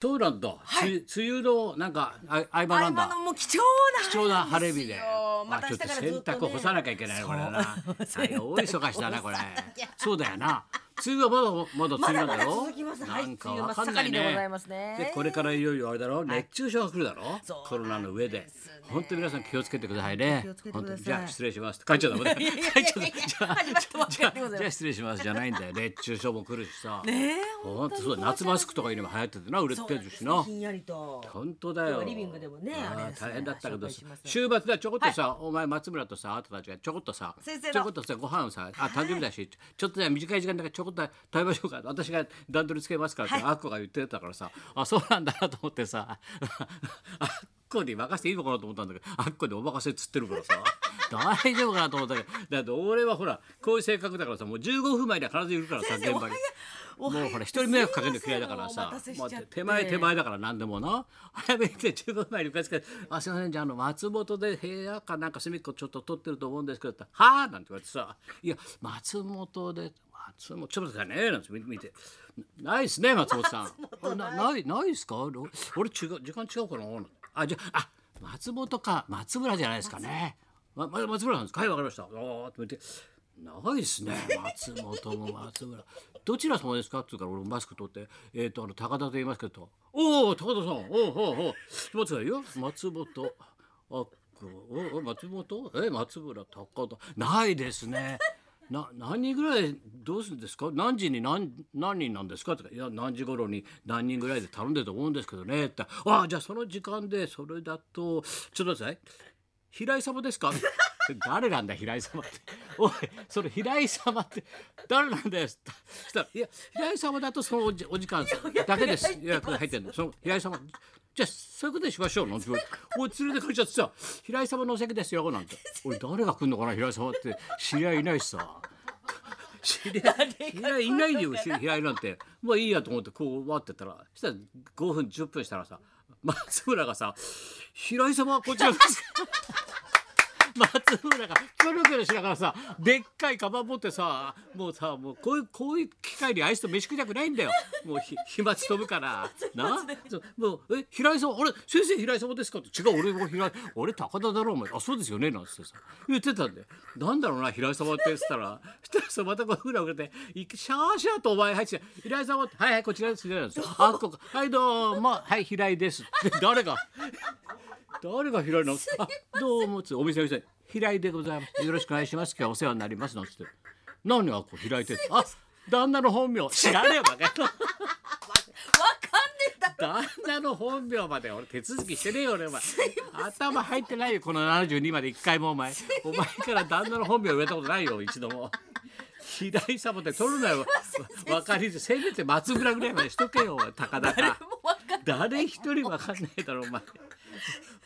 そうなんだ、はい。梅梅雨のなんかあ合間なんだ。のもう貴重な貴重な晴れ日で。またあちょっと洗濯干さなきゃいけない。ねこれな。大忙しだなこれ。そうだよな梅雨はまだまだ梅雨なんだろ？まだまだ続きます。はいなんかわかんないね。ますねでこれからいよいよあれだろ？熱中症が来るだろ？コロナの上で。本当に皆さん気をつけてくださいね。本当に。じゃあ失礼します。帰っちゃダメだ帰っちゃダメじゃあじゃあ失礼します。じゃないんだよ。熱中症も来るしさ。ねえ本当そうだ夏マスクとかいうのも流行っててな売れてるしな。ひんやりと。本当だよ。リビングでもね大変だったけど週末でちょこっとさ、お前松村とさあなたたちがちょこっとさ先生の。ちょこっとさご飯をさあ誕生日だしちょっとね短い時間だからちょこっと食べましょうか私が段取りつけますからって、あっこが言ってたからさあそうなんだなと思ってさあっこに任せていいのかなと思ったんだけどあっこにお任せっつってるからさ大丈夫かなと思ったけどだって俺はほらこういう性格だからさもう15分前には必ずいるからさ現場に。もうほら一人迷惑かけるの嫌いだからさすいませんお待たせしまあちゃって手前手前だから何でもな早めに来て15分前に受付あすいませんじゃああの松本で部屋かなんか隅っこちょっと取ってると思うんですけど」って「はあ?」なんて言われてさ「いや松本で松本ちょっと待ってね」なんて見て「ないっすね松本さん」あなないないっすか俺俺違う時間違うかな?」あじゃああ松本か松村じゃないですかね。ま、ま松村さんですかはいわかりました。あーって言ってないですね松本も松村どちら様ですかって言うから俺もマスク取ってえっ、とあの高田と言いますけどおお高田さんおおおお待ってくださいよ松本あおお松本え松村高田ないですねな何人ぐらいどうするんですか？何時に何何人なんですか?」とか「いや何時頃に何人ぐらいで頼んでると思うんですけどね」って「ああじゃあその時間でそれだとちょっと待ってください。平井様ですか？誰なんだ平井様って。おいその平井様って誰なんだよ。そしたら「いや平井様だとそのおじお時間だけです。予約が入ってるの。その平井様じゃあそういうことにしましょう」なんて。言われておい連れてかれちゃってさ「平井様のお席ですよ」なんて「おい誰が来んのかな平井様って。知り合いいないしさ」知り合いいないよし平井なんて。まあいいやと思ってこう待ってたら。そしたら5分10分したらさ松村がさ「平井様こちらです」松村がキョロキョロしながらさでっかいカバン持ってさもうさもうこういうこういう機会にあいつと飯食いたくないんだよ。もうひ 飛沫飛ぶから。な？そうもうえ平井さんあれ？先生平井様ですか？って違う俺も平井俺高田だろお前あそうですよね？なんつってさ。言ってたんでなんだろうな平井様って言ってたら。そしたらさまたこうふらふらていシャーシャーとお前入って平井様ってはいはいこちらですなんですよ。あここはいどうも。はい平井です。って誰が？誰が平井なの？あどうもつお店の人に平井でございます。よろしくお願いします。今日はお世話になりますなんつって。何がこう平井ってあ旦那の本名。知らねえよバカ野郎わかんねえんだ旦那の本名まで俺手続きしてねえよ俺。お前。頭入ってないよこの72まで一回もお前。お前から旦那の本名言われたことないよ一度も。平井様って取るなよ。わかりづせめて松村ぐらいまでしとけよ高田か。誰一人わかんないだろお前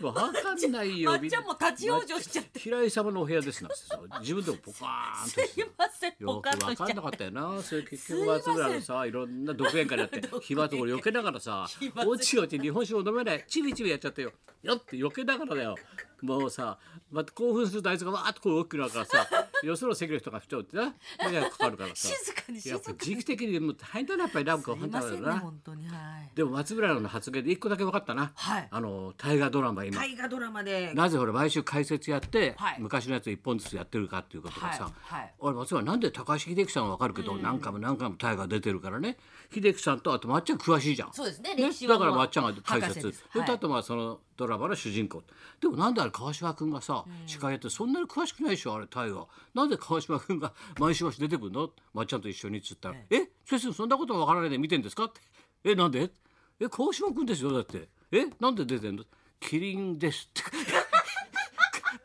わかんないよ。まっちゃんも立ち往生しちゃって。平井様のお部屋ですなんて。さ自分でもポカーンとすいませんよくポカッと分かんなかっったよな。それ結局松村のさいろんな独演会やって飛沫を避けながらさ おちおち日本酒を飲めない。チビチビやっちゃってよ。よって避けながらだよもうさまた興奮するとあいつがわーっとこう大きくなるからさ よその席の人が不調ってな。迷惑かかるからさ。静かに静かに。時期的にもう大変だなやっぱりなんかすいませんね本当だよな。本当にはい。でも松村の発言で一個だけ分かったな、はい。あの大河ドラマ今。大河ドラマで。なぜ俺毎週解説やって、はい。昔のやつ一本ずつやってるかっていうことがさ、はいはい。俺松村なんで高橋秀樹さんは分かるけど、何回も何回も大河出てるからね。秀樹さんとあとまっちゃん詳しいじゃん。そうですね歴史はだからまっちゃんが解説、それとはい。あとまあそのドラマの主人公。でもなんであれ川島君がさ、司会やってそんなに詳しくないでしょあれ大河なんで川島君が毎週毎週出てくるの？まっちゃんと一緒にっつったら「え先生そんなことも分からないで見てんですか?」って「えなんで?」え川島君ですよだって。えなんで出てんの？キリンですって。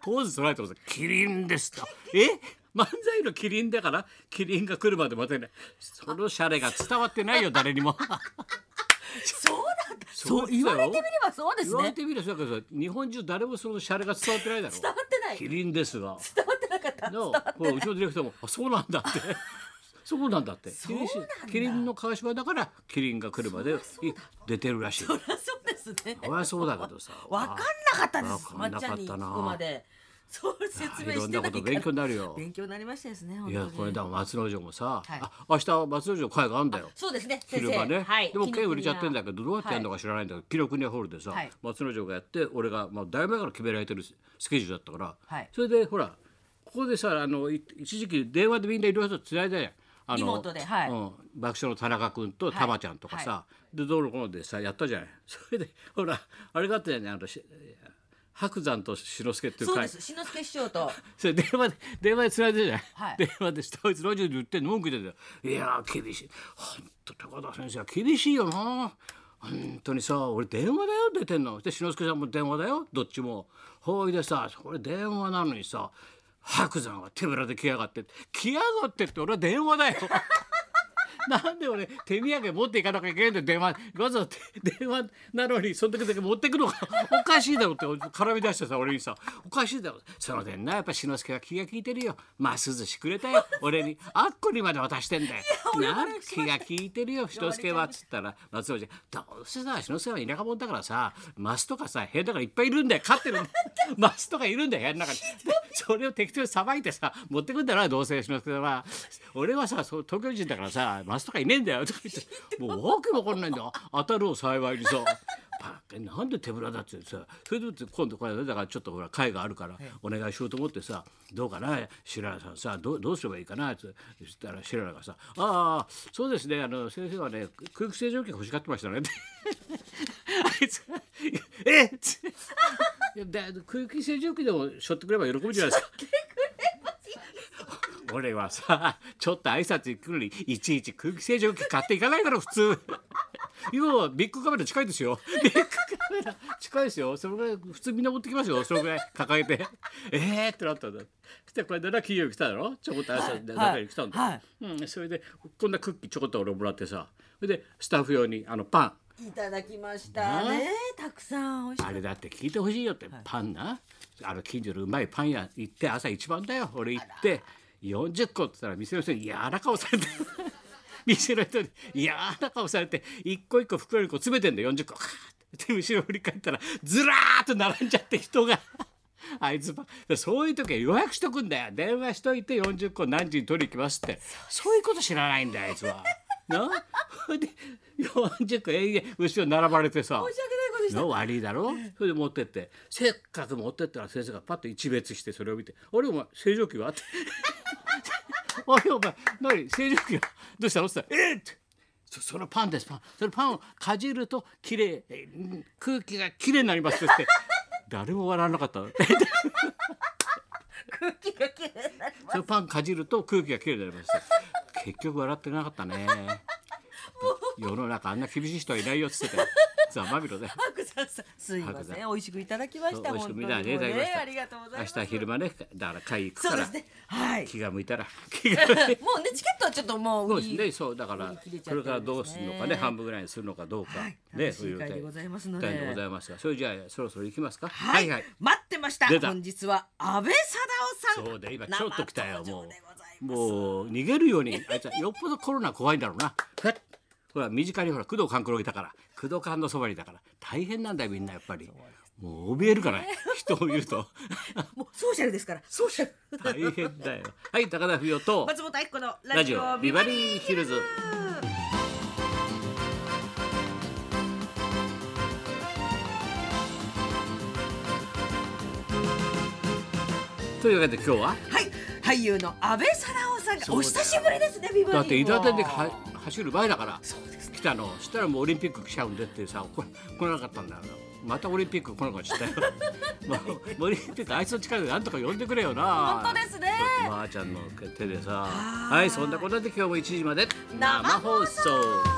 ポーズ捉えてます。キリンですと。え漫才のキリンだからキリンが来るまで待てない。そのシャレが伝わってないよ誰にも。そうそそう言われてみればそうです言われね。てみればそうだけどさ日本中誰もそのシャレが伝わってないだろ伝わってない。キリンですが。伝わってなかったのこううちのディレクターもあそうなんだって。そうなんだって。そうなんだ。キリンの川島だからキリンが来るまでい出てるらしい。そりゃそうですね。そりゃそうだけどさ。わかんなかったです。わかんなかったな。まっちゃんに聞くまでそう説明いろんなこと勉強になるよ。勉強になりましたですね本いやこれだ松之丞もさ、はい。あ明日松之丞会があるんだよ。そうですね。先生。昼間ね、はい。でも券売れちゃってんだけどどうやってやるのかか知らないんだけど、ピロクニアホールでさ、はい。松之丞がやって俺が、まあ、だいぶ前から決められてるスケジュールだったから、はい。それでほらここでさあのい一時期電話でみんないろいろとつないだやん。あのリはい。うん、爆笑の田中君と玉ちゃんとかさ、はでどうのこうのでさやったじゃない。それでほらあれがあったじゃないあのし白山と志の輔っていうそう会です。志の輔師匠と。それ電話で電話でつないでるじゃない、はい。電話で下あいつラジオで言ってんの？文句言って。たよいやー厳しい。本当高田先生は厳しいよな。本当にさ俺電話だよ？出てんの？で志の輔さんも電話だよ？どっちも。ほいでさこれ電話なのにさ白山は手ぶらで来やがって。来やがってって俺は電話だよなんで俺手土産持っていかなきゃいけないんだよ。電話わざわざ電話なのにその時だけ持ってくのか。おかしいだろって絡み出してさ俺にさ。おかしいだろ。その点なやっぱ志の輔は気が利いて。るよますずしくれたよ俺にあっこにまで渡してんだよ。な気が利いてるよ志の輔はっつったら松尾ちゃんどうせさ志の輔は田舎者だからさマスとかさ部屋だからいっぱいいるんだよ。飼ってる。んだよマスとかいるんだよ部屋の中に。でそれを適当にさばいてさ持ってくんだろどうせ。志の輔は俺はさ東京人だからさマスとかいねえんだよとか言ってもうわけわかんないんだよ当たるを幸いにさなんで手ぶらだってさそれで今度これだからちょっとほら会があるからお願いしようと思ってさどうかな白良さんさどうどうすればいいかなって言ったら白良がさ「ああそうですねあの先生はね空気清浄機欲しがってましたね」あいつ「えっ!」って空気清浄機でもしょってくれば喜ぶじゃないですか。俺はさ ちょっと挨拶に来るのにいちいち空気清浄機買っていかないから普通。今はビッグカメラ近いですよ。ビッグカメラ近いですよ。それぐらい普通みんな持ってきますよ。それぐらい抱えて。ええー、ってなったんだ。そしてこれでな企業来ただろ？ちょこっと挨拶で中に来たんだ、はい。うん、それでこんなクッキーちょこっと俺もらってさそれでスタッフ用にあのパン。いただきました。ね。たくさん。あれだって聞いてほしいよって、パンな。あの近所のうまいパン屋行って朝一番だよ。俺行って40個って言ったら店の人に嫌な顔されて 店の人に嫌な顔されて一個一個袋にこう詰めてんだよ40個カーってで後ろ振り返ったらずらーっと並んじゃって人が。あいつばそういう時は予約しとくんだよ。電話しといて40個何時に取りに行きますって。そういうこと知らないんだよあいつは。な？で40個永遠後ろ並ばれてさ。た申し訳ないことでした。の悪いだろ？それで持ってって。せっかく持ってったら先生がパッと一別してそれを見て「あれお前清浄機は?」って「あれお前何？清浄機はどうしたの?」って言ったら「えっ!」って。そそのパンです。パン。そのパンをかじるときれいえー空気がきれいになりますって。誰も笑わなかった 空気がきれいになります。そのパンかじると空気がきれいになりますって結局笑ってなかったね。世の中あんな厳しい人はいないよっつってたよざまみろで白山さんすいません。美味しくいただきました。美味しくいただきましたありがとうございます。明日昼間ね。だから会行くから。そうですね。はい。気が向いたら。気が向いたら。もうねチケットはちょっともうそうですね、そうだから売り切れちゃってこれからどうするのかね。ね半分ぐらいにするのかどうか、はい。ね楽しい会でございますので。会でございますが。それじゃあそろそろ行きますか？はい、待ってました。出た。本日は安倍貞夫さん。そうで今ちょっと来たよもう。もう逃げるように。あいつはよっぽどコロナ怖いんだろうな。ふっ。ほら身近にほら工藤官九郎いたから工藤官のそばにいたから大変なんだよみんなやっぱり。もう怯えるから人を見ると。もうソーシャルですからソーシャル。大変だよ。はい高田冬と松本明子のラジオビバリーヒルズ。というわけで今日は？はい俳優の安倍貞夫さんがお久しぶりですねビバリーも。だって伊達では走る前だから。そうですたの。したらもうオリンピック来ちゃうんでってさこ来なかったんだよまたオリンピック来なかったよ。もうオリンピックあいつの力でなんとか呼んでくれよな。本当ですね。まー、ちゃんの手でさ。はー。いはいそんなことで今日も1時まで。生放送